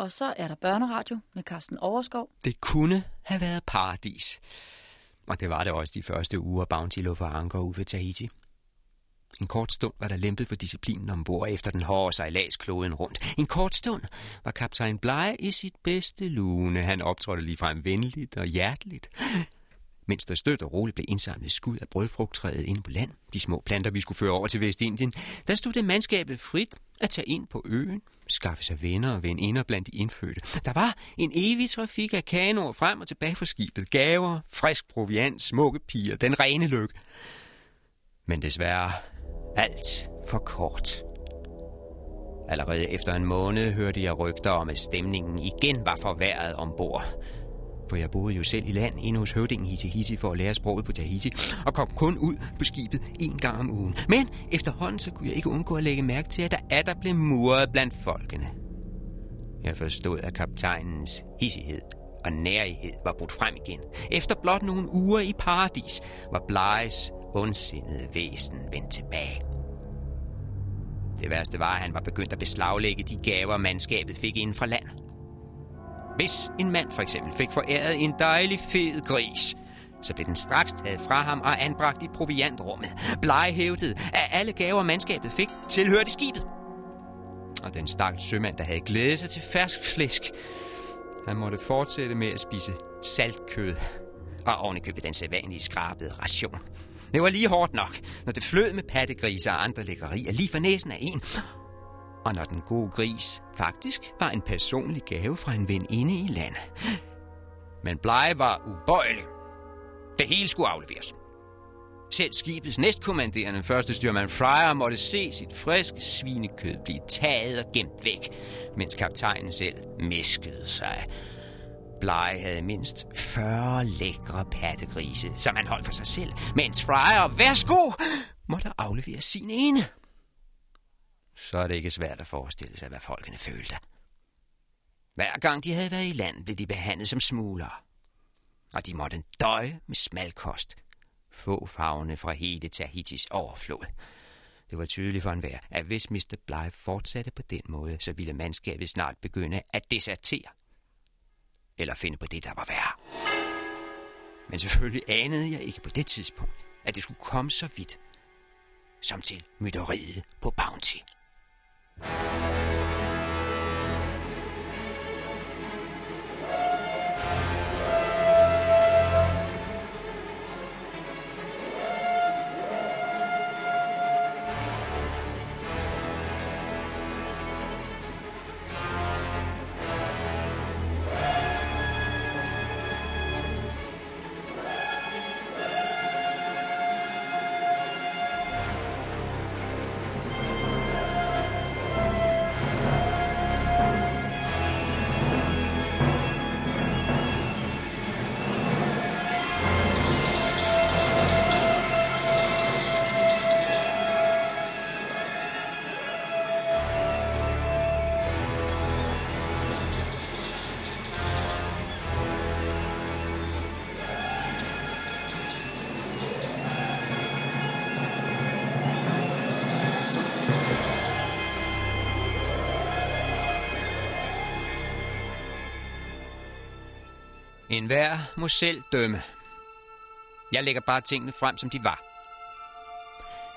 Og så er der børneradio med Carsten Overskov. Det kunne have været paradis. Og det var det også de første uger, Bounty lå for anker ude ved Tahiti. En kort stund var der lempet for disciplinen ombord efter den hårde sejlads kloden rundt. En kort stund var kaptajn Blege i sit bedste lune. Han optrådte ligefrem venligt og hjerteligt. Mens der stødt og roligt blev indsamlet skud af brødfrugttræet inde på land, de små planter, vi skulle føre over til Vestindien, der stod det mandskabet frit at tage ind på øen, skaffe sig venner og veninder blandt de indfødte. Der var en evig trafik af kanoer frem og tilbage fra skibet, gaver, frisk proviant, smukke piger, den rene lykke. Men desværre alt for kort. Allerede efter en måned hørte jeg rygter om, at stemningen igen var forværret ombord. For jeg boede jo selv i land inde hos høvdingen Tahiti for at lære sproget på Tahiti, og kom kun ud på skibet en gang om ugen. Men efterhånden så kunne jeg ikke undgå at lægge mærke til, at der er der blev muret blandt folkene. Jeg forstod, at kaptajnens hissighed og nærighed var brudt frem igen. Efter blot nogle uger i paradis var Blejes ondsindede væsen vendt tilbage. Det værste var, at han var begyndt at beslaglægge de gaver, mandskabet fik inden fra land. Hvis en mand for eksempel fik foræret en dejlig fed gris, så blev den straks taget fra ham og anbragt i proviantrummet. Blege hævdede, at alle gaver, mandskabet fik, tilhørte skibet. Og den stakkels sømand, der havde glædet sig til fersk flæsk, han måtte fortsætte med at spise saltkød og ovenikøbet den sædvanlige skrabede ration. Det var lige hårdt nok, når det flød med pattegriser og andre lækkerier lige for næsen af en. Og når den gode gris faktisk var en personlig gave fra en veninde i landet. Men Blege var ubøjelig. Det hele skulle afleveres. Selv skibets næstkommanderende første styrmand Fryer måtte se sit friske svinekød blive taget og gemt væk, mens kaptajnen selv mæskede sig. Blege havde mindst 40 lækre pattegrise, som han holdt for sig selv, mens Fryer, værsgo, måtte aflevere sin ene. Så er det ikke svært at forestille sig, hvad folkene følte. Hver gang de havde været i land, blev de behandlet som smuglere. Og de måtte døje med smalkost. Få fagne fra hele Tahitis overflod. Det var tydeligt for enhver, at hvis Mr. Bly fortsatte på den måde, så ville mandskabet snart begynde at desertere eller finde på det, der var værre. Men selvfølgelig anede jeg ikke på det tidspunkt, at det skulle komme så vidt, som til mytteriet på Bounty. うん。En hver må selv dømme. Jeg lægger bare tingene frem, som de var.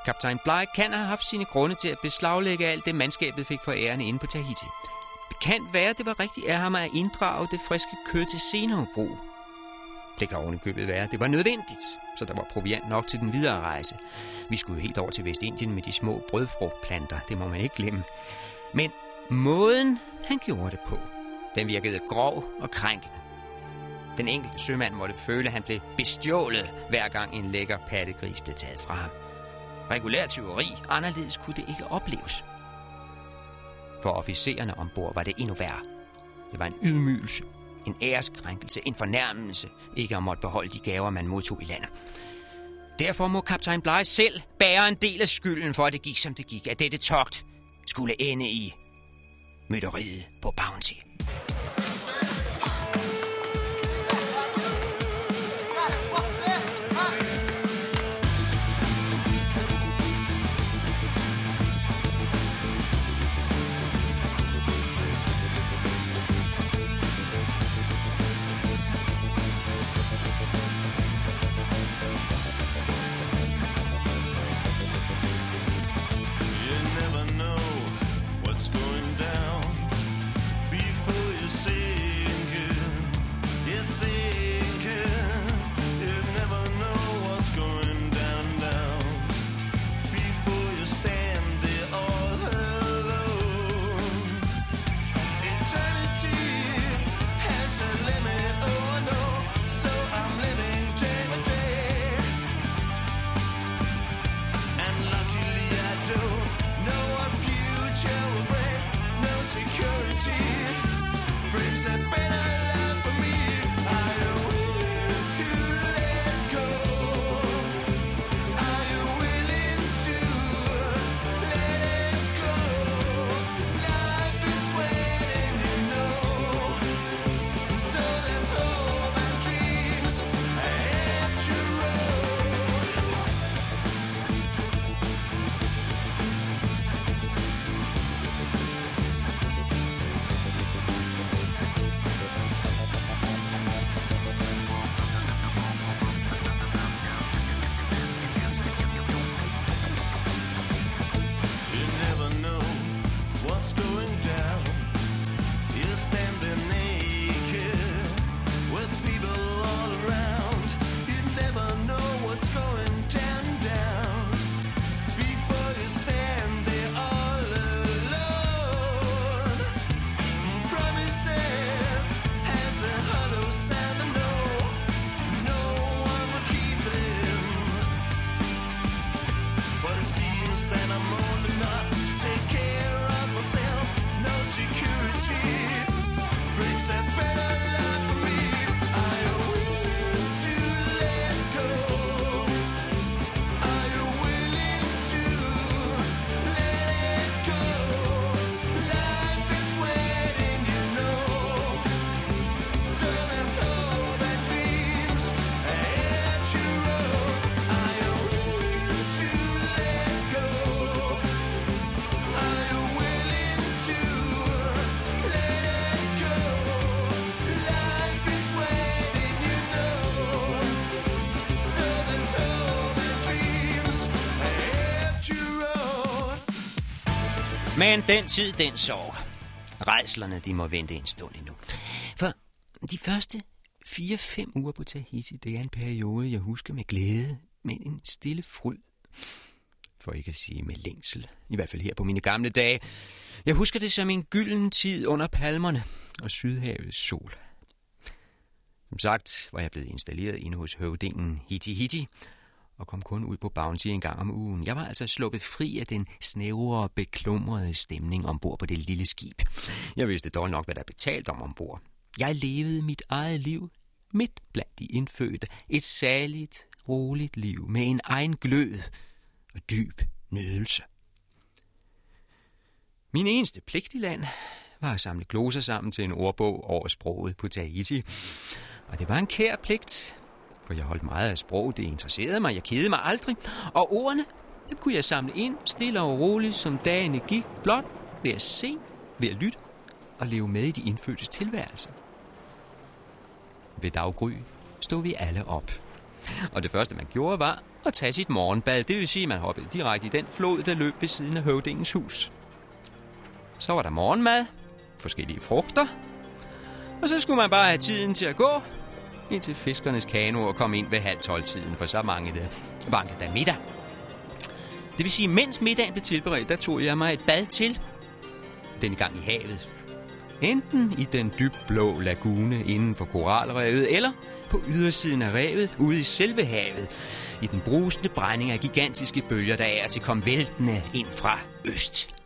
Kaptajn Bly kan have haft sine grunde til at beslaglægge alt det, mandskabet fik for ærene inde på Tahiti. Det kan være, det var rigtigt af ham at inddrage det friske kød til senere brug. Det kan ovenikøbet være, det var nødvendigt, så der var proviant nok til den videre rejse. Vi skulle jo helt over til Vestindien med de små brødfrugtplanter, det må man ikke glemme. Men måden, han gjorde det på, den virkede grov og krænkende. Den enkelte sømand måtte føle, at han blev bestjålet, hver gang en lækker pattegris blev taget fra ham. Regulær tyveri, anderledes kunne det ikke opleves. For officererne ombord var det endnu værre. Det var en ydmygelse, en æreskrænkelse, en fornærmelse, ikke at måtte beholde de gaver, man modtog i landet. Derfor må kaptajn Bly selv bære en del af skylden for, at det gik, som det gik, at dette togt skulle ende i mytteriet på Bounty. Men den tid, den sorg. Rejslerne, de må vente en stund endnu. For de første 4-5 uger på Tahiti, det er en periode, jeg husker med glæde, med en stille fryd. For ikke at sige med længsel, i hvert fald her på mine gamle dage. Jeg husker det som en gylden tid under palmerne og Sydhavets sol. Som sagt var jeg blevet installeret inde hos høvdingen Hiti Hiti, og kom kun ud på Bounty en gang om ugen. Jeg var altså sluppet fri af den snævre og beklumrede stemning ombord på det lille skib. Jeg vidste dog nok, hvad der betalt om ombord. Jeg levede mit eget liv midt blandt de indfødte. Et særligt, roligt liv med en egen glød og dyb nydelse. Min eneste pligt i land var at samle gloser sammen til en ordbog over sproget på Tahiti. Og det var en kær pligt, for jeg holdt meget af sprog, det interesserede mig, jeg kedede mig aldrig. Og ordene, dem kunne jeg samle ind, stille og roligt, som dagene gik, blot ved at se, ved at lytte og leve med i de indfødtes tilværelse. Ved daggry stod vi alle op. Og det første, man gjorde, var at tage sit morgenbad. Det vil sige, at man hoppede direkte i den flod, der løb ved siden af høvdingens hus. Så var der morgenmad, forskellige frugter, og så skulle man bare have tiden til at gå, indtil fiskernes kanoer kom ind ved halv tiden, for så mange det vankede der middag. Det vil sige, mens middagen blev tilberedt, der tog jeg mig et bad til. Denne gang i havet. Enten i den dybblå lagune inden for koralrevet, eller på ydersiden af revet ude i selve havet, i den brusende brænding af gigantiske bølger, der er til kom væltende ind fra øst.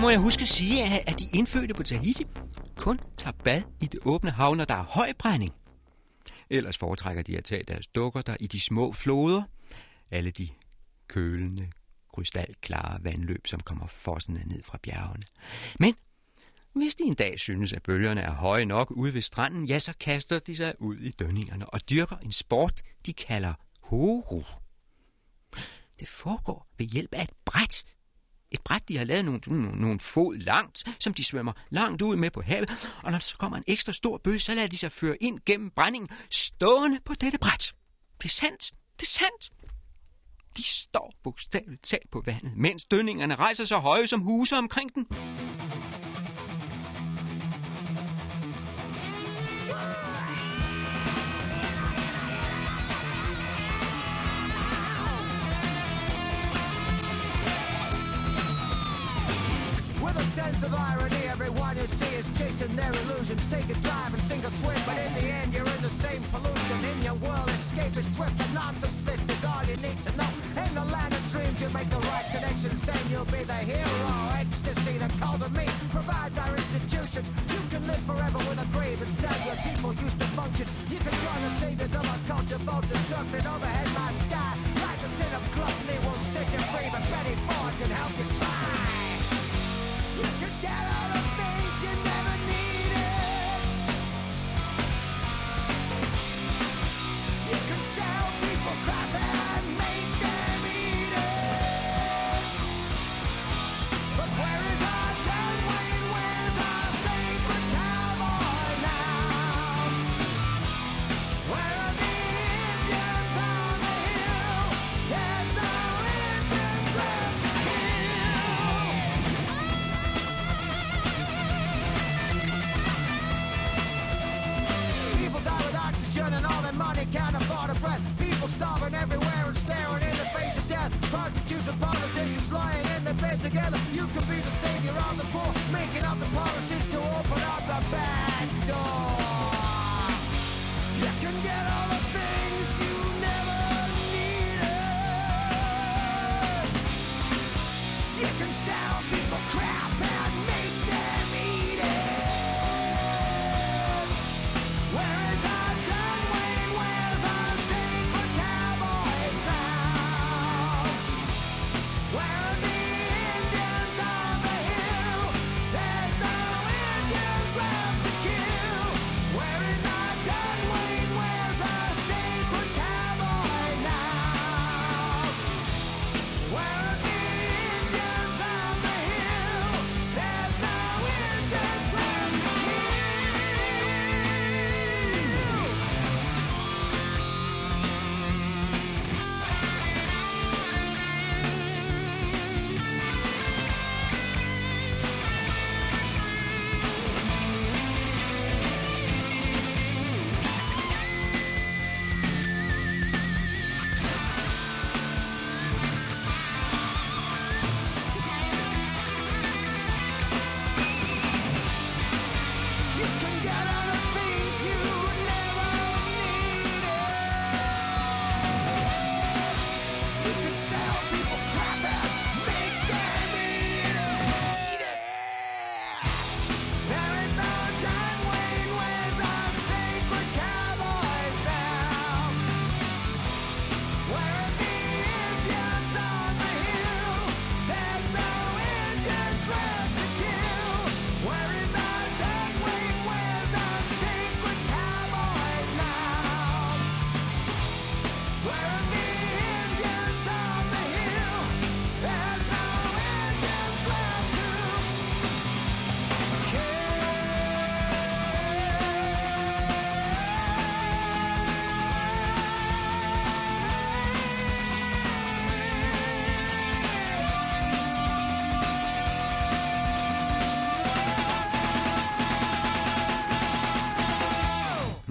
Må jeg huske at sige, at de indfødte på Tahiti kun tager bad i det åbne hav, når der er høj brænding. Ellers foretrækker de at tage deres dukker der i de små floder. Alle de kølende, krystalklare vandløb, som kommer fossende ned fra bjergene. Men hvis de en dag synes, at bølgerne er høje nok ude ved stranden, ja, så kaster de sig ud i dønningerne og dyrker en sport, de kalder horu. Det foregår ved hjælp af et bræt, et bræt, de har lavet nogle, nogle, nogle fod langt, som de svømmer langt ud med på havet, og når der så kommer en ekstra stor bølge, så lader de sig føre ind gennem brændingen, stående på dette bræt. Det er sandt. Det er sandt. De står bogstaveligt talt på vandet, mens dønningerne rejser så høje som huse omkring den. Sense of irony. Everyone you see is chasing their illusions. Take a drive and sink or swim, but in the end you're in the same pollution. In your world, escape is swift. The nonsense list is all you need to know. In the land of dreams, you make the right connections, then you'll be the hero. Ecstasy, the cult of me, provides our institutions. You can live forever with a grave instead where people used to function. You can join the saviors of our culture, vultures circling overhead my sky. Like the sin of gluttony won't set you free, but Betty Ford can help you try. Starving everywhere and staring in the face of death. Prostitutes and politicians lying in the the bed together. You can be the savior of the poor, making up the policies to open up the back door. You can get all the things you never needed. You can sell people crap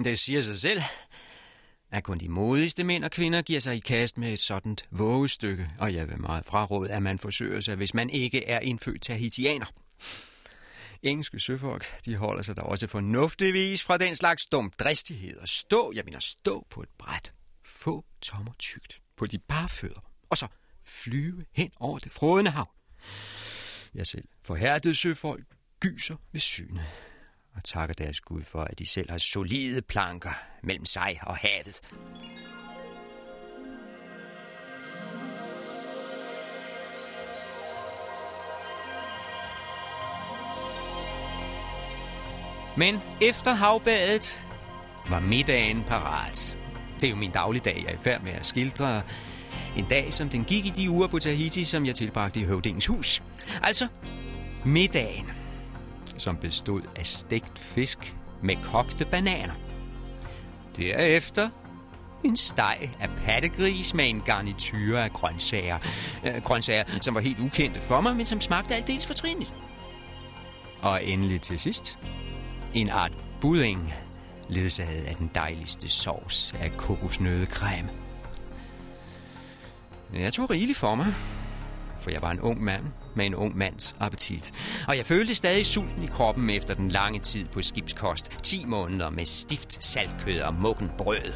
Det siger sig selv, at kun de modigste mænd og kvinder giver sig i kast med et sådan vågestykke, og jeg vil meget fraråde, at man forsøger sig, hvis man ikke er indfødt tahitianer. Engelske søfolk, de holder sig da også fornuftigvis fra den slags dum dristighed og stå, jeg mener stå på et bræt, få tommer tykt, på de barfødder, og så flyve hen over det frådende hav. Jeg selv, forhærdede søfolk, gyser ved synet og takker deres Gud for, at de selv har solide planker mellem sig og havet. Men efter havbadet var middagen parat. Det er jo min dagligdag, jeg er i færd med at skildre. En dag, som den gik i de uger på Tahiti, som jeg tilbragte i høvdingens hus. Altså, middagen som bestod af stegt fisk med kogte bananer. Derefter en steg af pattegris med en garniture af grøntsager. Øh, grøntsager, som var helt ukendte for mig, men som smagte aldeles fortrinligt. Og endelig til sidst en art budding, ledsaget af den dejligste sovs af kokosnødecreme. Jeg tog rigeligt for mig, for jeg var en ung mand med en ung mands appetit. Og jeg følte stadig sulten i kroppen efter den lange tid på skibskost. 10 måneder med stift saltkød og mukken brød.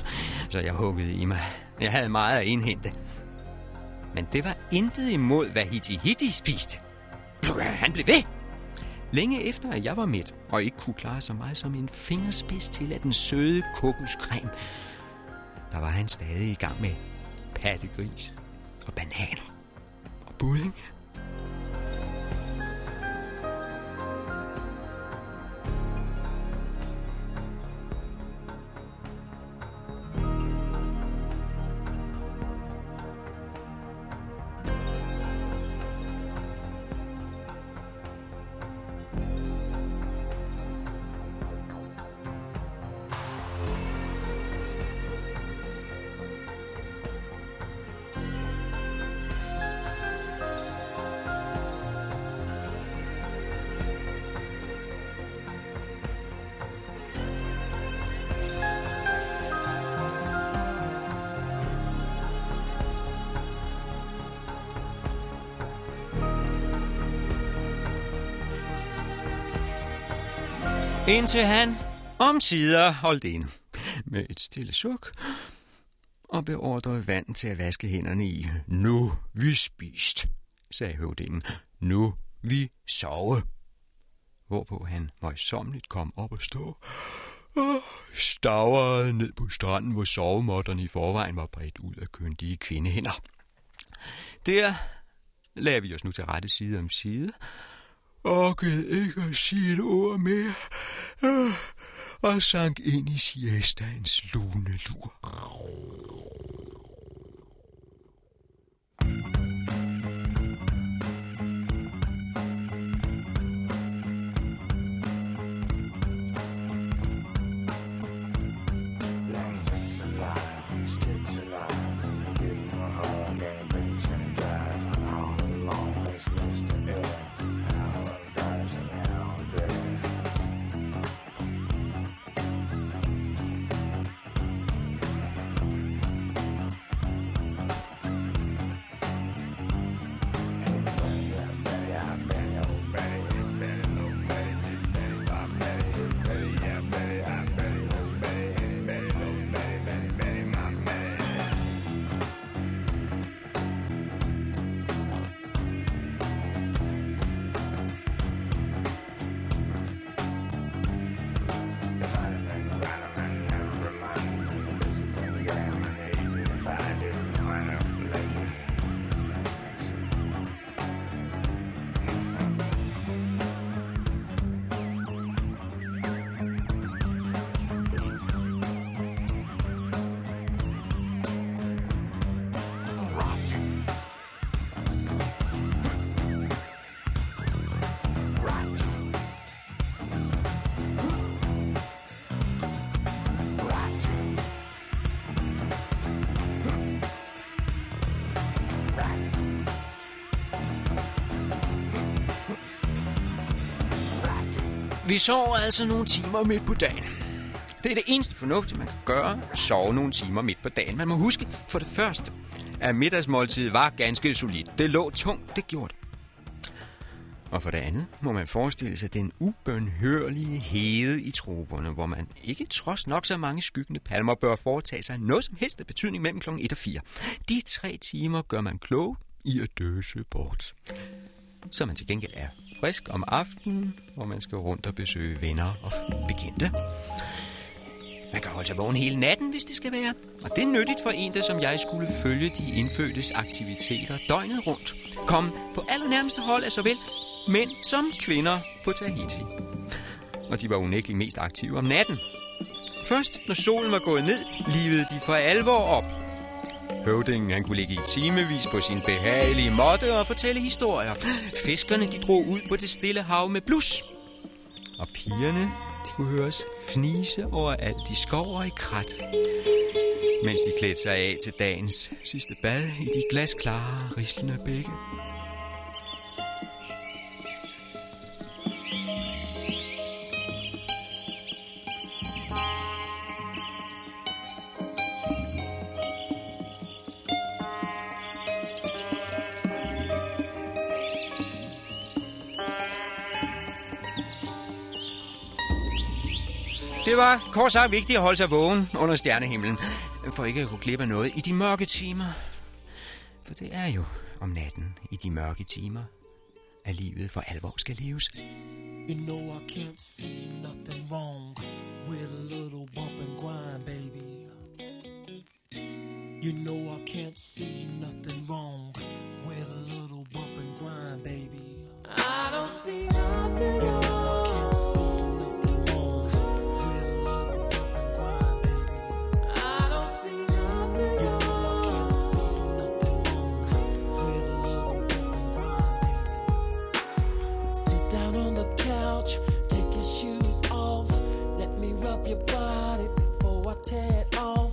Så jeg huggede i mig. Jeg havde meget at indhente. Men det var intet imod, hvad Hiti Hiti spiste. Han blev ved. Længe efter, at jeg var midt, og ikke kunne klare så meget som en fingerspids til af den søde kokoscreme, der var han stadig i gang med pattegris og bananer og budding. Indtil han om sider holdt ind med et stille suk og beordrede vand til at vaske hænderne i. Nu vi spist, sagde høvdingen. Nu vi sove. Hvorpå han møjsommeligt kom op og stå og stavrede ned på stranden, hvor sovemåtterne i forvejen var bredt ud af køndige kvindehænder. Der lagde vi os nu til rette side om side, orkede ikke at sige et ord mere, øh, og sank ind i siestaens lune lur. Vi sover altså nogle timer midt på dagen. Det er det eneste fornuftige, man kan gøre, at sove nogle timer midt på dagen. Man må huske, for det første, at middagsmåltidet var ganske solidt. Det lå tungt, det gjorde det. Og for det andet må man forestille sig den ubønhørlige hede i troberne, hvor man ikke trods nok så mange skyggende palmer bør foretage sig noget som helst af betydning mellem kl. 1 og 4. De tre timer gør man klog i at døse bort. Så man til gengæld er frisk om aftenen, hvor man skal rundt og besøge venner og bekendte. Man kan holde sig vågen hele natten, hvis det skal være. Og det er nyttigt for en, der som jeg skulle følge de indfødtes aktiviteter døgnet rundt. Kom på allernærmeste hold af såvel mænd som kvinder på Tahiti. Og de var unægteligt mest aktive om natten. Først, når solen var gået ned, livede de for alvor op. Høvdingen han kunne ligge i timevis på sin behagelige måtte og fortælle historier. Fiskerne de drog ud på det stille hav med blus. Og pigerne de kunne høres fnise over alt de skov og i krat. Mens de klædte sig af til dagens sidste bad i de glasklare, rislende bække. Det var kort sagt vigtigt at holde sig vågen under stjernehimlen, for ikke at kunne klippe noget i de mørke timer. For det er jo om natten i de mørke timer, at livet for alvor skal leves. You know I can't see nothing wrong with a little bump and grind, baby. You know I can't see nothing wrong with a little bump and grind, baby. I don't see nothing wrong. Down on the couch, take your shoes off. Let me rub your body before I tear it off.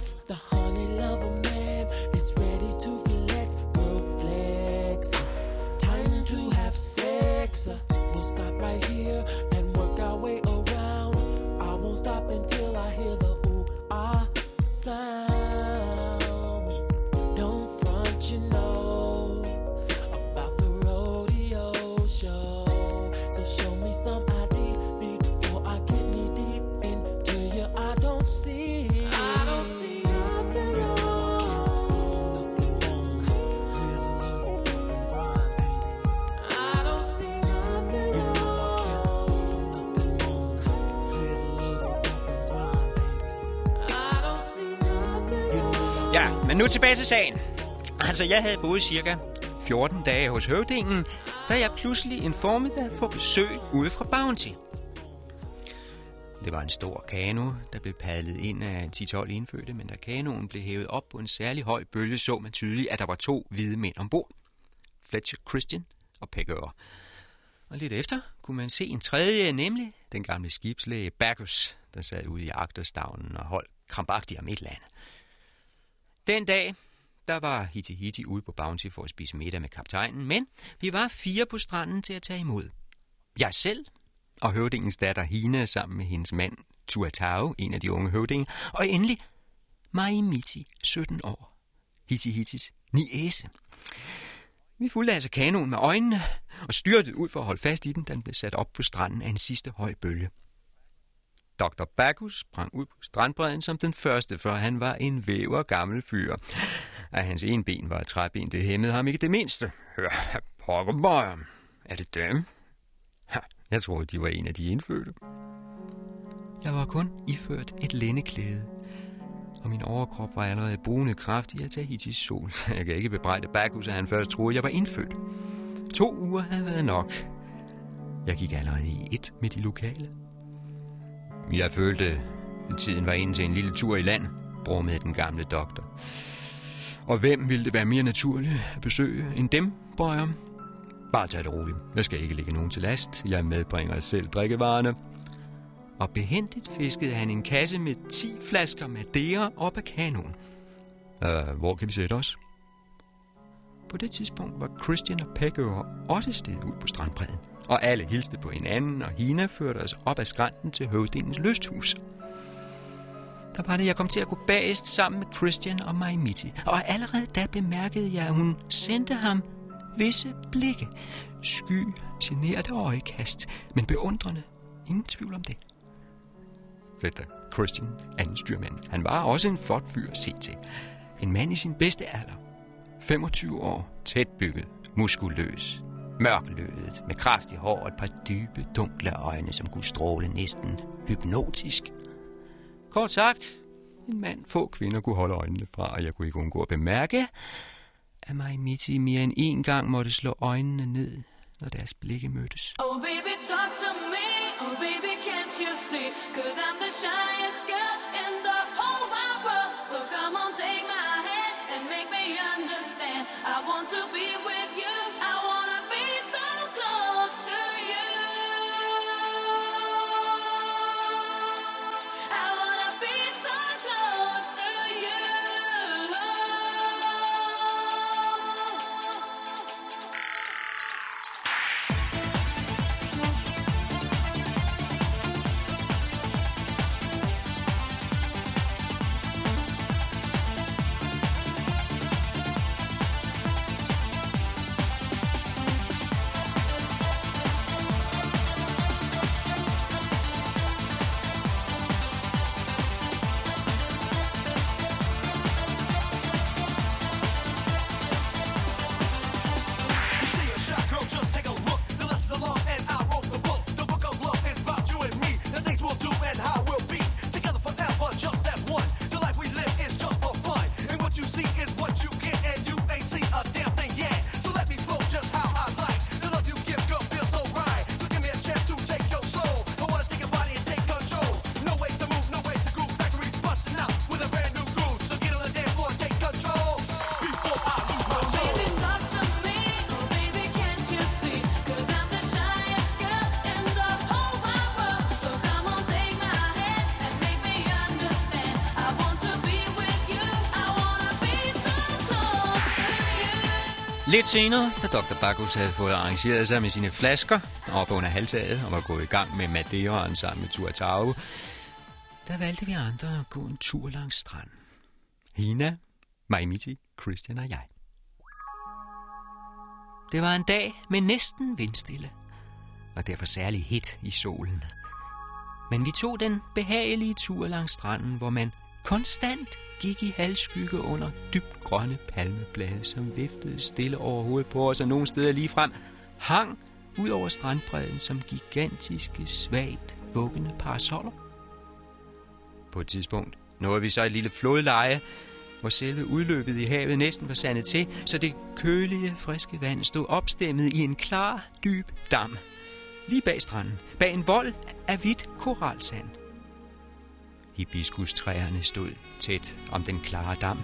Men nu tilbage til sagen. Altså, jeg havde boet cirka 14 dage hos høvdingen, da jeg pludselig en formiddag får besøg ude fra Bounty. Det var en stor kano, der blev padlet ind af 10-12 indfødte, men da kanoen blev hævet op på en særlig høj bølge, så man tydeligt, at der var to hvide mænd ombord. Fletcher Christian og Pegger. Og lidt efter kunne man se en tredje, nemlig den gamle skibslæge Bacchus, der sad ude i agterstavnen og holdt krampagtigt om et eller andet. Den dag, der var Hiti Hiti ude på Bounty for at spise middag med kaptajnen, men vi var fire på stranden til at tage imod. Jeg selv og høvdingens datter Hina sammen med hendes mand Tuatau, en af de unge høvdinge, og endelig Maimiti, 17 år, Hiti Hitis niæse. Vi fulgte altså kanonen med øjnene og styrtede ud for at holde fast i den, da den blev sat op på stranden af en sidste høj bølge. Dr. Bacchus sprang ud på strandbredden som den første, for han var en væver gammel fyr. At hans ene ben var et træben, det hæmmede ham ikke det mindste. Hør, pokker mig. Er det dem? Ha, Jeg troede, de var en af de indfødte. Jeg var kun iført et lændeklæde, og min overkrop var allerede brunet kraftig af Tahitis sol. Jeg kan ikke bebrejde Bacchus, at han først troede, jeg var indfødt. To uger havde været nok. Jeg gik allerede i et med de lokale. Jeg følte, at tiden var inde til en lille tur i land, brummede den gamle doktor. Og hvem ville det være mere naturligt at besøge end dem, Bøjer? Bare tag det roligt. Jeg skal ikke lægge nogen til last. Jeg medbringer selv drikkevarerne. Og behendigt fiskede han en kasse med 10 flasker Madeira op af kanonen. Uh, øh, hvor kan vi sætte os? På det tidspunkt var Christian og Pegger også steget ud på strandbredden. Og alle hilste på hinanden, og Hina førte os op ad skrænten til høvdingens lysthus. Der var det, jeg kom til at gå bagest sammen med Christian og Maimiti. Og allerede da bemærkede jeg, at hun sendte ham visse blikke. Sky, generede øjekast, men beundrende. Ingen tvivl om det. Fætter Christian, anden styrmand. Han var også en flot fyr at se til. En mand i sin bedste alder. 25 år, tæt bygget, muskuløs, mørklødet, med kraftig hår og et par dybe, dunkle øjne, som kunne stråle næsten hypnotisk. Kort sagt, en mand få kvinder kunne holde øjnene fra, og jeg kunne ikke undgå at bemærke, at mig midt i mere end en gang måtte slå øjnene ned, når deres blikke mødtes. Oh baby, talk to me. Oh baby, can't you see? Cause I'm the shyest girl in the whole wide world. So come on, take my hand and make me understand. I want to be Lidt senere, da Dr. Bacchus havde fået arrangeret sig med sine flasker op under halvtaget og var gået i gang med Madeiraen sammen med Tuatau, der valgte vi andre at gå en tur langs stranden. Hina, Maimiti, Christian og jeg. Det var en dag med næsten vindstille, og derfor særlig hit i solen. Men vi tog den behagelige tur langs stranden, hvor man konstant gik i halvskygge under dybt grønne palmeblade, som viftede stille over hovedet på os, og nogle steder lige frem hang ud over strandbredden som gigantiske, svagt vuggende parasoller. På et tidspunkt nåede vi så et lille flodleje, hvor selve udløbet i havet næsten var sandet til, så det kølige, friske vand stod opstemmet i en klar, dyb dam. Lige bag stranden, bag en vold af hvidt koralsand. Hibiskustræerne stod tæt om den klare dam,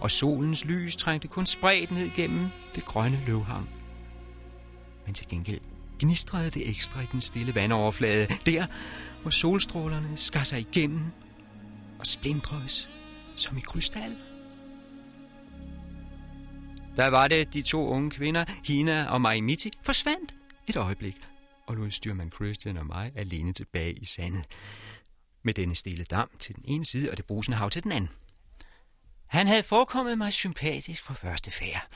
og solens lys trængte kun spredt ned gennem det grønne løvhang. Men til gengæld gnistrede det ekstra i den stille vandoverflade, der hvor solstrålerne skar sig igennem og splindredes som i krystal. Der var det, de to unge kvinder, Hina og Maimiti, forsvandt et øjeblik, og lod styrmand Christian og mig alene tilbage i sandet. Med denne stille dam til den ene side og det brusende hav til den anden. Han havde forekommet mig sympatisk på første færd.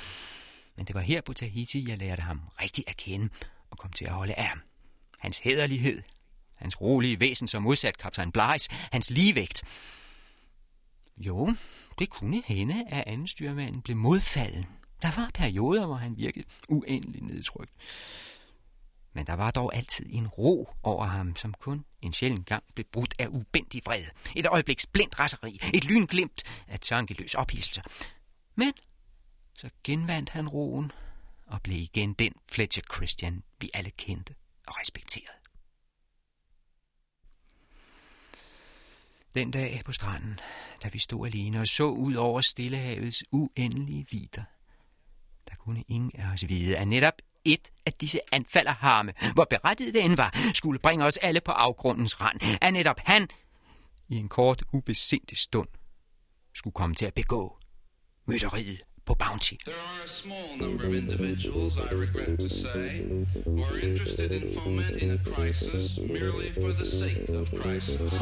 Men det var her på Tahiti, jeg lærte ham rigtig at kende og kom til at holde af ham. Hans hederlighed, hans rolige væsen som modsat kaptajn Blais, hans ligevægt. Jo, det kunne hende, at anden styrmanden blev modfalden. Der var perioder, hvor han virkede uendelig nedtrykt. Men der var dog altid en ro over ham, som kun en sjælden gang blev brudt af ubendig vrede. Et øjebliks blindt raseri, et lynglimt af tankeløs ophidselse. Men så genvandt han roen og blev igen den Fletcher Christian, vi alle kendte og respekterede. Den dag på stranden, da vi stod alene og så ud over Stillehavets uendelige vider, der kunne ingen af os vide, at netop et af disse anfalderharme, hvor berettiget den var, skulle bringe os alle på afgrundens rand, at netop han i en kort ubesindig stund skulle komme til at begå mytteriet på Bounty. There are a small number of individuals, I regret to say, who are interested in fomenting a crisis merely for the sake of crisis.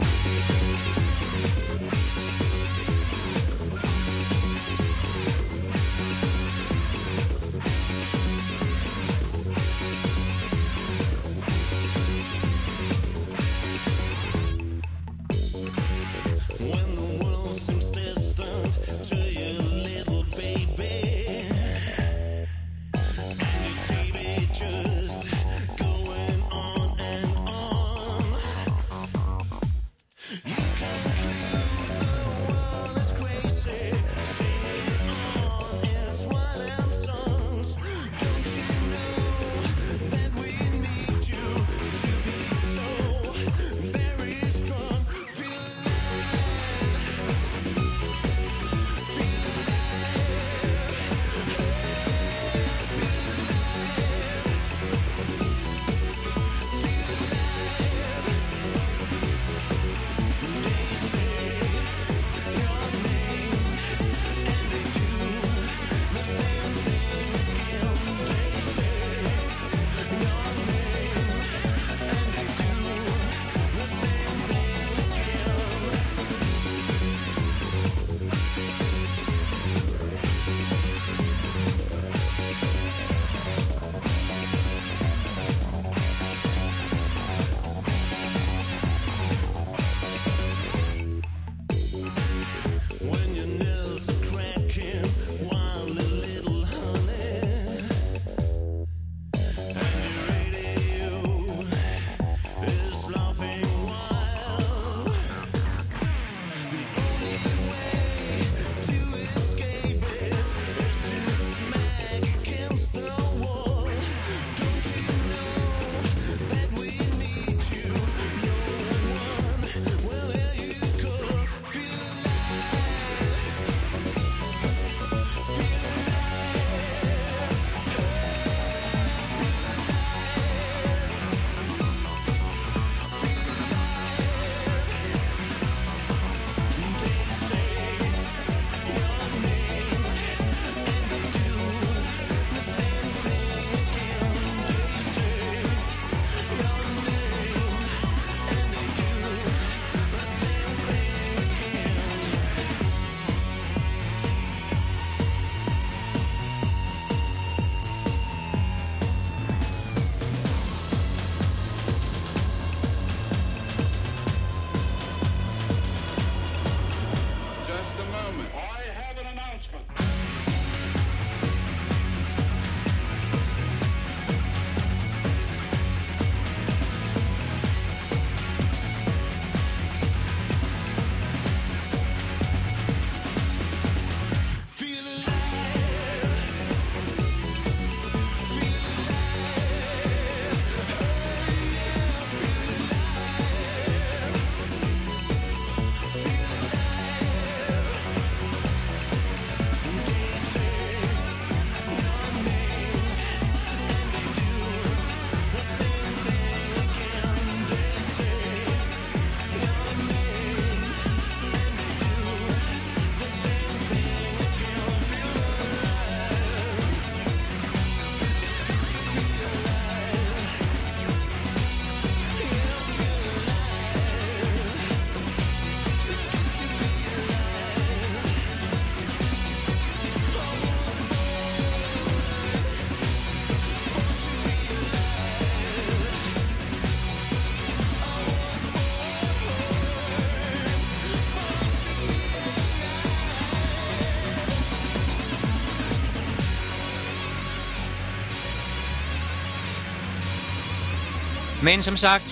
Men som sagt,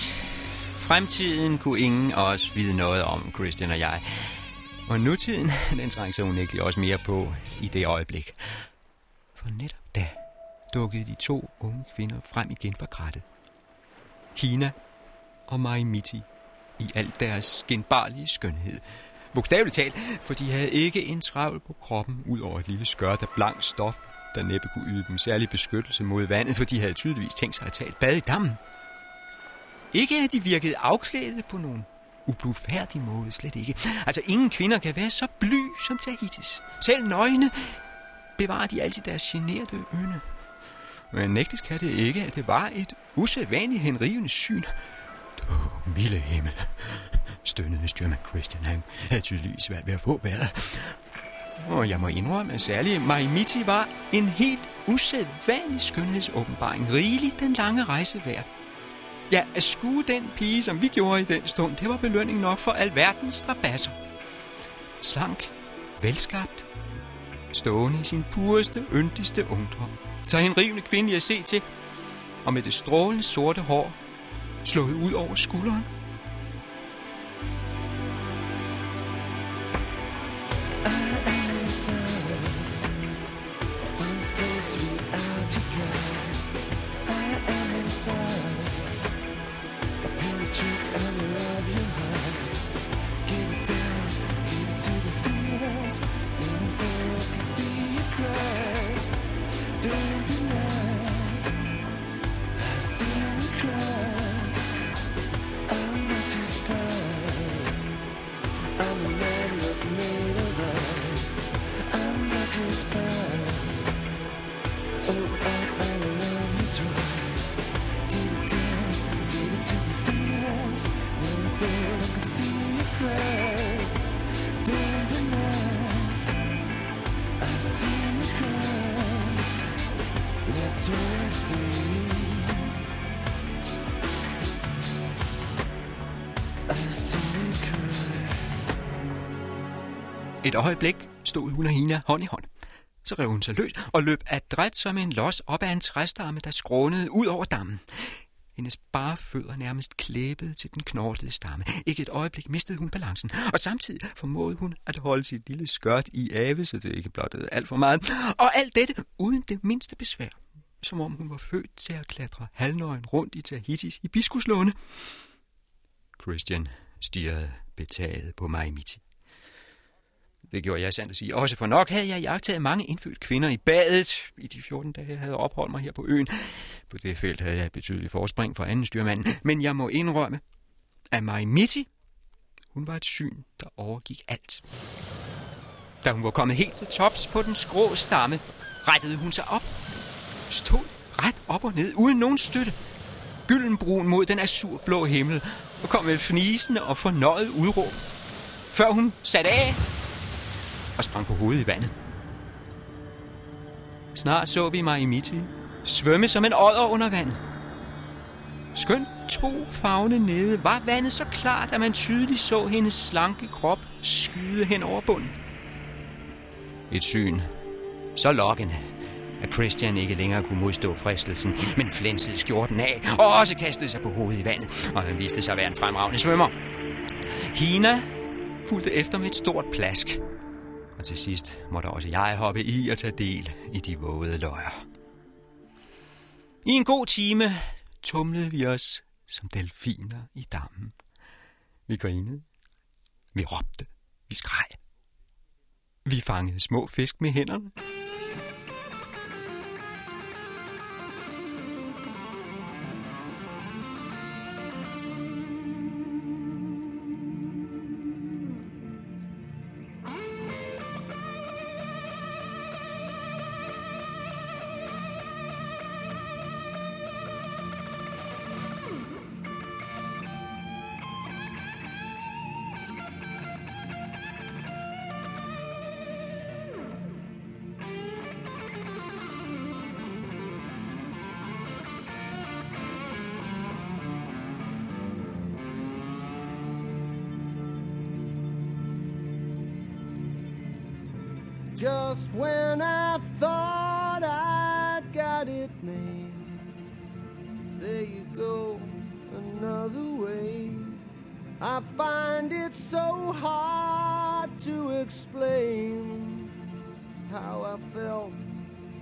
fremtiden kunne ingen af os vide noget om, Christian og jeg. Og nutiden, den trængte sig unægteligt også mere på i det øjeblik. For netop da dukkede de to unge kvinder frem igen fra krattet. Hina og Maimiti i al deres genbarlige skønhed. Bogstaveligt talt, for de havde ikke en travl på kroppen, ud over et lille skørt af blank stof, der næppe kunne yde dem særlig beskyttelse mod vandet, for de havde tydeligvis tænkt sig at tage et bad i dammen. Ikke at de virkede afklædte på nogen ublufærdig måde, slet ikke. Altså, ingen kvinder kan være så bly som Tahitis. Selv nøgne bevarer de altid deres generede øne. Men nægtes kan det ikke, at det var et usædvanligt henrivende syn. Du milde himmel, stønnede styrmand Christian. Han havde tydeligvis svært ved at få vejret. Og jeg må indrømme, at særlig Maimiti var en helt usædvanlig skønhedsåbenbaring. Rigeligt den lange rejse værd. Ja, at skue den pige, som vi gjorde i den stund, det var belønning nok for alverdens strabasser. Slank, velskabt, stående i sin pureste, yndigste ungdom. Så en rivende kvinde at se til, og med det strålende sorte hår slået ud over skulderen. Øjeblik stod hun og Hina hånd i hånd. Så rev hun sig løs og løb adræt som en los op ad en træstamme, der skrånede ud over dammen. Hendes bare fødder nærmest klæbede til den knortede stamme. Ikke et øjeblik mistede hun balancen, og samtidig formåede hun at holde sit lille skørt i ave, så det ikke blottede alt for meget. Og alt dette uden det mindste besvær, som om hun var født til at klatre halvnøgen rundt i Tahitis biskuslåne. Christian stirrede betaget på mig midt. Det gjorde jeg sandt at sige. Også for nok havde jeg jagtet mange indfødte kvinder i badet i de 14 dage, jeg havde opholdt mig her på øen. På det felt havde jeg et betydeligt forspring fra anden styrmand. Men jeg må indrømme, at mig Mitty, hun var et syn, der overgik alt. Da hun var kommet helt til tops på den skrå stamme, rettede hun sig op. Stod ret op og ned, uden nogen støtte. Gyldenbrun mod den azurblå himmel, og kom med fnisende og fornøjet udråb. Før hun satte af og sprang på hovedet i vandet. Snart så vi mig i svømme som en odder under vandet. Skønt to fagne nede var vandet så klart, at man tydeligt så hendes slanke krop skyde hen over bunden. Et syn så lokkende, at Christian ikke længere kunne modstå fristelsen, men flænsede skjorten af og også kastede sig på hovedet i vandet, og han viste sig at være en fremragende svømmer. Hina fulgte efter med et stort plask, og til sidst måtte også jeg hoppe i og tage del i de våde løjer. I en god time tumlede vi os som delfiner i dammen. Vi grinede. Vi råbte. Vi skreg. Vi fangede små fisk med hænderne. Just when I thought I'd got it made, there you go another way. I find it so hard to explain how I felt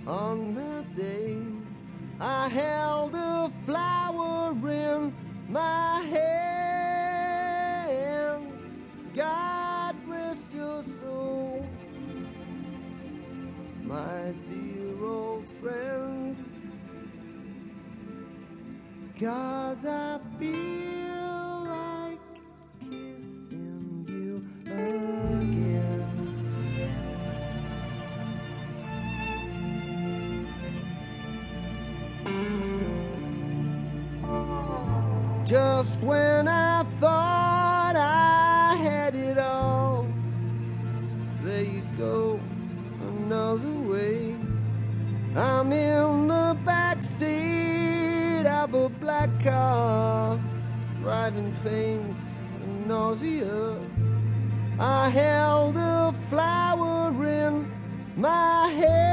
on that day. I held a flower in my hand. My dear old friend. Cause I feel car, driving pains and nausea. I held a flower in my hand.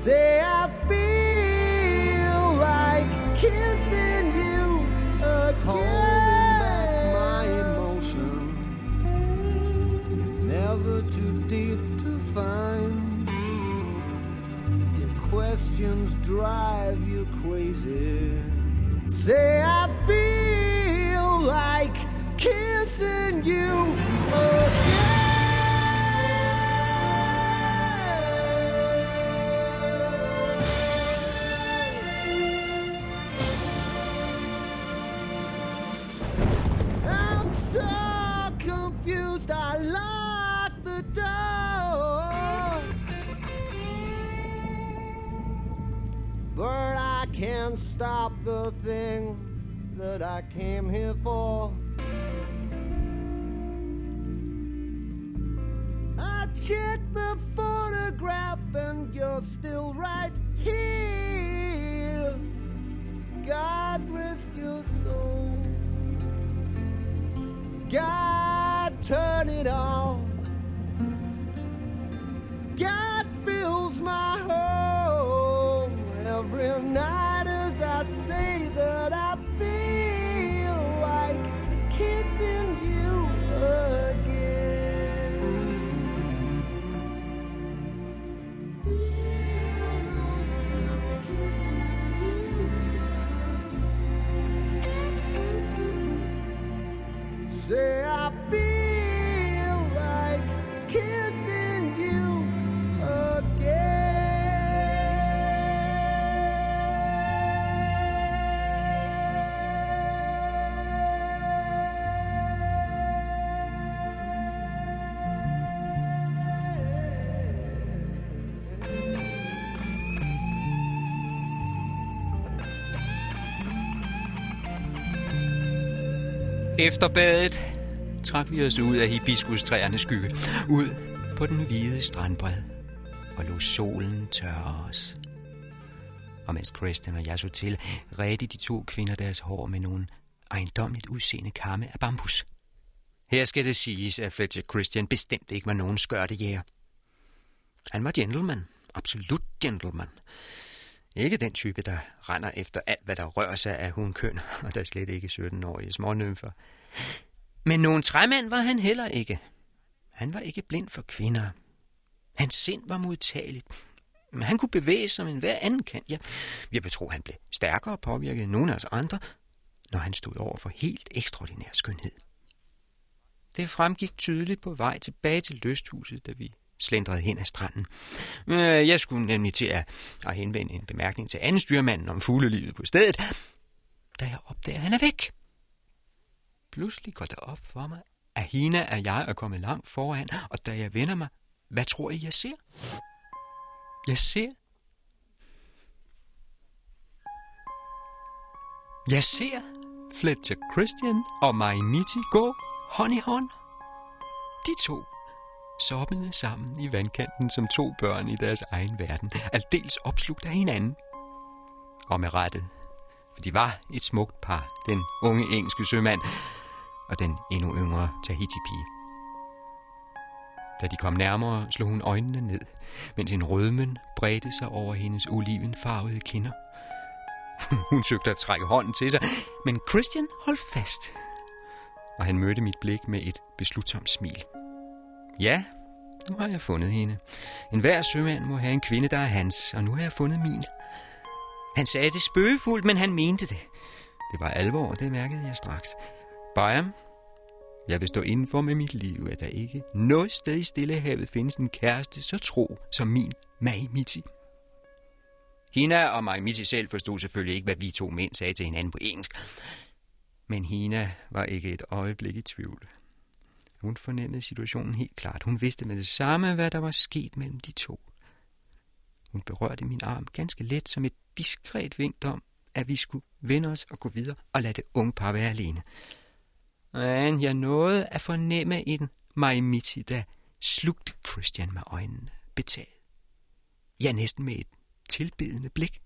Say I feel like kissing you again. Holding back my emotion, you're never too deep to find. Your questions drive you crazy. Say I feel stop the thing that I came here for. I checked the photograph and you're still right here. God rest your soul. God Efter badet trak vi os ud af hibiskustræernes skygge, ud på den hvide strandbred, og lå solen tørre os. Og mens Kristen og jeg så til, redte de to kvinder deres hår med nogle ejendomligt udseende kamme af bambus. Her skal det siges, at Fletcher Christian bestemt ikke var nogen skørtejæger. Han var gentleman, absolut gentleman. Ikke den type, der render efter alt, hvad der rører sig af hunkøn, og der slet ikke 17-årige smånymfer. Men nogen træmand var han heller ikke. Han var ikke blind for kvinder. Hans sind var modtageligt. Men han kunne bevæge sig som en hver anden kan. Ja, jeg betro, han blev stærkere påvirket end nogen af os andre, når han stod over for helt ekstraordinær skønhed. Det fremgik tydeligt på vej tilbage til lysthuset, da vi slendrede hen ad stranden. Øh, jeg skulle nemlig til at, at henvende en bemærkning til anden styrmanden om fuglelivet på stedet, da jeg opdager, at han er væk. Pludselig går det op for mig, at Hina og jeg er kommet langt foran, og da jeg vender mig, hvad tror I, jeg ser? Jeg ser... Jeg ser Fletcher Christian og Maimiti gå hånd i hånd. De to soppende sammen i vandkanten som to børn i deres egen verden, aldeles opslugt af hinanden. Og med rette, for de var et smukt par, den unge engelske sømand og den endnu yngre Tahiti-pige. Da de kom nærmere, slog hun øjnene ned, mens en rødmen bredte sig over hendes olivenfarvede kinder. Hun søgte at trække hånden til sig, men Christian holdt fast. Og han mødte mit blik med et beslutsomt smil. Ja, nu har jeg fundet hende. En hver sømand må have en kvinde, der er hans, og nu har jeg fundet min. Han sagde det spøgefuldt, men han mente det. Det var alvor, det mærkede jeg straks. Bayam, jeg vil stå indenfor med mit liv, at der ikke noget sted i Stillehavet findes en kæreste så tro som min Maimiti. Hina og Maimiti selv forstod selvfølgelig ikke, hvad vi to mænd sagde til hinanden på engelsk. Men Hina var ikke et øjeblik i tvivl. Hun fornemmede situationen helt klart. Hun vidste med det samme, hvad der var sket mellem de to. Hun berørte min arm ganske let som et diskret vink om, at vi skulle vende os og gå videre og lade det unge par være alene. Men jeg nåede at fornemme en majmiti, der slugte Christian med øjnene betaget. Ja, næsten med et tilbedende blik.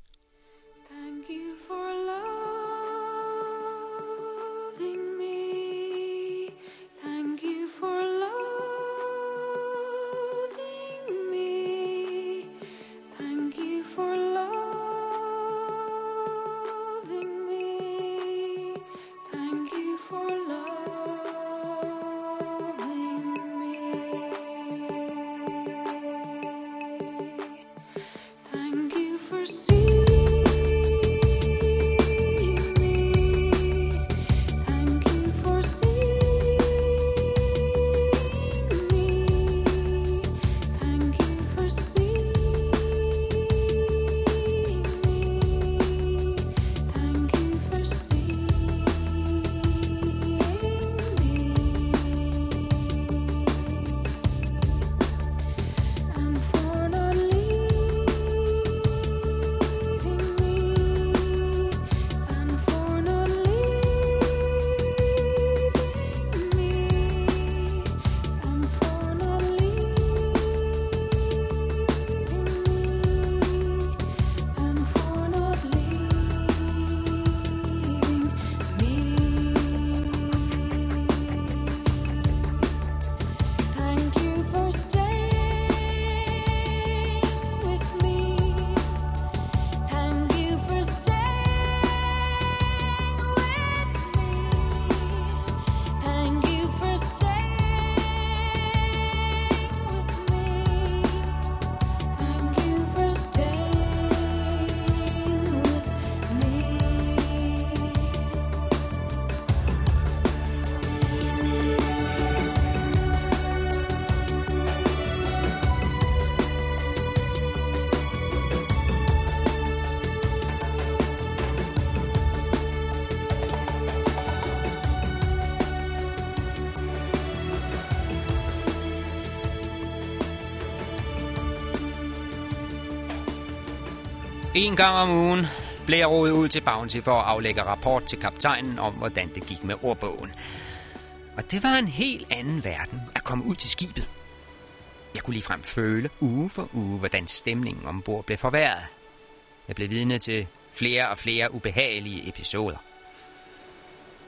En gang om ugen blev jeg rodet ud til Bounty for at aflægge rapport til kaptajnen om, hvordan det gik med ordbogen. Og det var en helt anden verden at komme ud til skibet. Jeg kunne ligefrem føle uge for uge, hvordan stemningen ombord blev forværret. Jeg blev vidne til flere og flere ubehagelige episoder.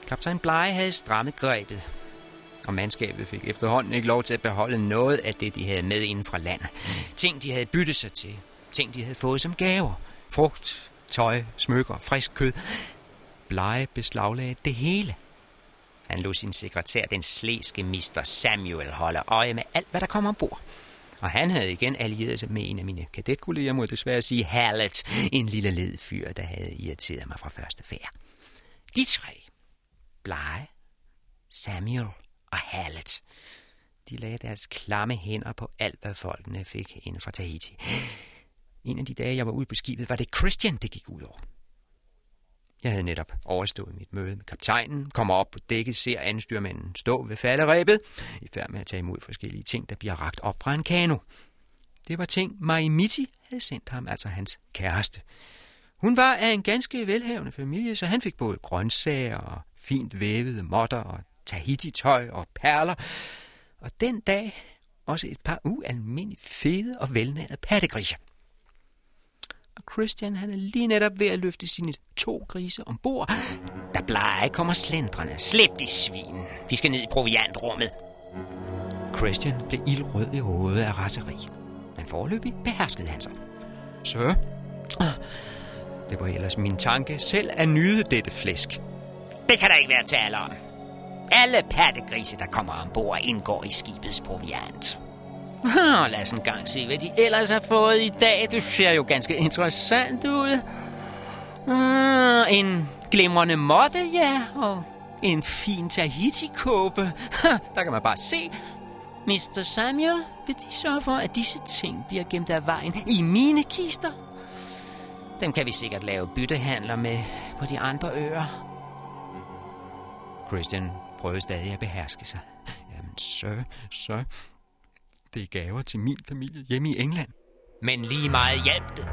Kaptajn Blige havde strammet grebet, og mandskabet fik efterhånden ikke lov til at beholde noget af det, de havde med inden fra landet. Ting, de havde byttet sig til. Ting, de havde fået som gaver. Frugt, tøj, smykker, frisk kød. Blege beslaglagde det hele. Han lod sin sekretær, den slæske Mr. Samuel, holde øje med alt, hvad der kom ombord. Og han havde igen allieret sig med en af mine kadetkolleger, må jeg desværre sige Hallet, en lille led fyr, der havde irriteret mig fra første færd. De tre, Blege, Samuel og Hallet, de lagde deres klamme hænder på alt, hvad folkene fik inden fra Tahiti. En af de dage, jeg var ude på skibet, var det Christian, det gik ud over. Jeg havde netop overstået mit møde med kaptajnen, kommer op på dækket, ser anstyrmanden stå ved falderæbet, i færd med at tage imod forskellige ting, der bliver ragt op fra en kano. Det var ting, Maimiti havde sendt ham, altså hans kæreste. Hun var af en ganske velhavende familie, så han fik både grøntsager og fint vævede modder og Tahiti-tøj og perler. Og den dag også et par ualmindeligt fede og velnærede pattegriser. Og Christian han er lige netop ved at løfte sine to grise ombord, da Blege kommer slendrende. Slip de svin. De skal ned i proviantrummet. Christian blev ildrød i hovedet af raseri. Men forløbig beherskede han sig. Så, det var ellers min tanke selv at nyde dette flæsk. Det kan der ikke være tale om. Alle pattegrise, der kommer ombord, indgår i skibets proviant. Oh, lad os en gang se, hvad de ellers har fået i dag. Det ser jo ganske interessant ud. Uh, en glimrende måtte, ja, og en fin Tahiti-kåbe. Der kan man bare se. Mr. Samuel, vil de sørge for, at disse ting bliver gemt af vejen i mine kister? Dem kan vi sikkert lave byttehandler med på de andre øer. Christian prøvede stadig at beherske sig. Jamen, så, så. Det i gaver til min familie hjemme i England. Men lige meget hjalp det.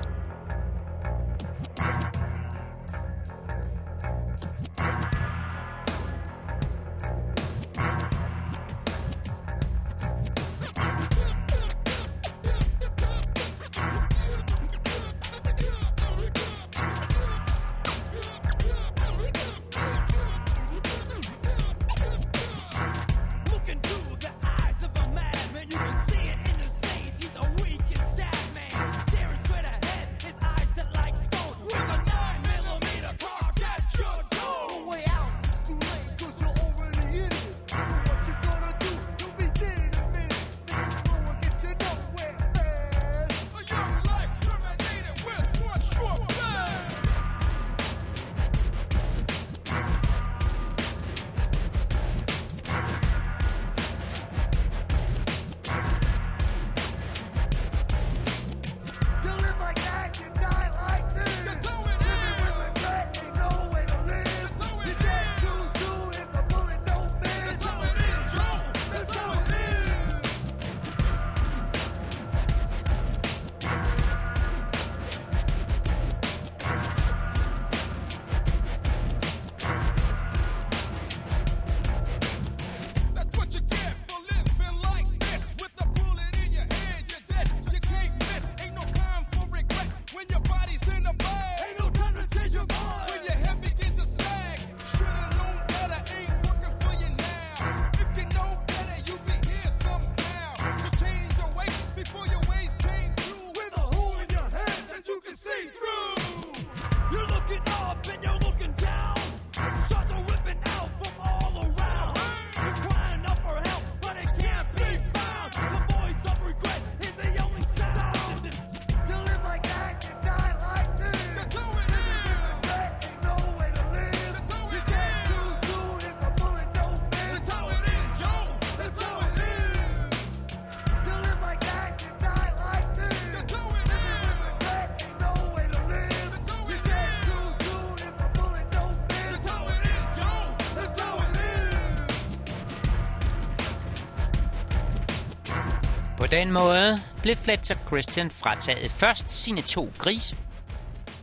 Den måde blev Fletcher Christian frataget først sine to grise,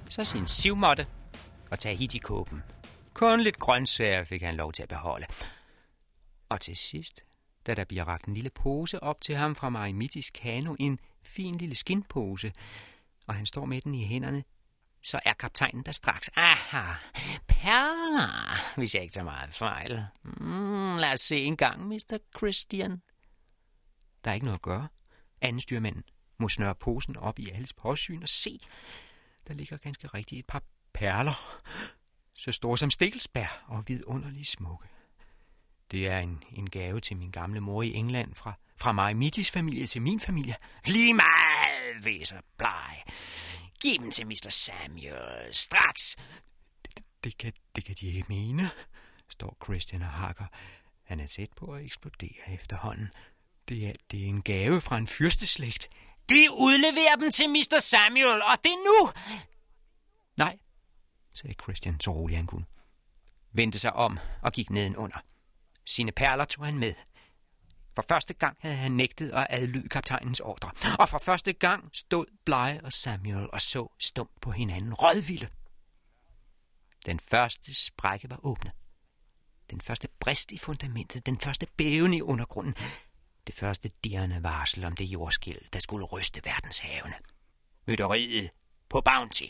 så sin sivmåtte og Tahiti-kåben. Kun lidt grøntsager fik han lov til at beholde. Og til sidst, da der bliver ragt en lille pose op til ham fra Marimitis kano, en fin lille skinpose, og han står med den i hænderne, så er kaptajnen der straks. Aha, perler, hvis jeg ikke tager meget fejl. Mm, lad os se en gang, Mr. Christian. Der er ikke noget at gøre. Anden styrmanden må snøre posen op i alles påsyn og se, der ligger ganske rigtigt et par perler, så store som stikkelsbær og vidunderligt smukke. Det er en, en gave til min gamle mor i England fra, fra mig Mittis familie til min familie. Lige meget, væser bleg. Giv dem til Mr. Samuel straks. Det, det, kan, det kan de ikke mene, står Christian og hakker. Han er tæt på at eksplodere efterhånden. Det er, det er en gave fra en fyrsteslægt. De udleverer dem til Mr. Samuel, og det er nu! Nej, sagde Christian så roligt han kunne. Vendte sig om og gik nedenunder. Sine perler tog han med. For første gang havde han nægtet at adlyde kaptajnens ordre. Og for første gang stod Blege og Samuel og så stumt på hinanden rådvilde. Den første sprække var åbnet. Den første brist i fundamentet, den første bæven i undergrunden. Det første dirrende varsel om det jordskæld, der skulle ryste verdenshavene. Mytteriet på Bounty.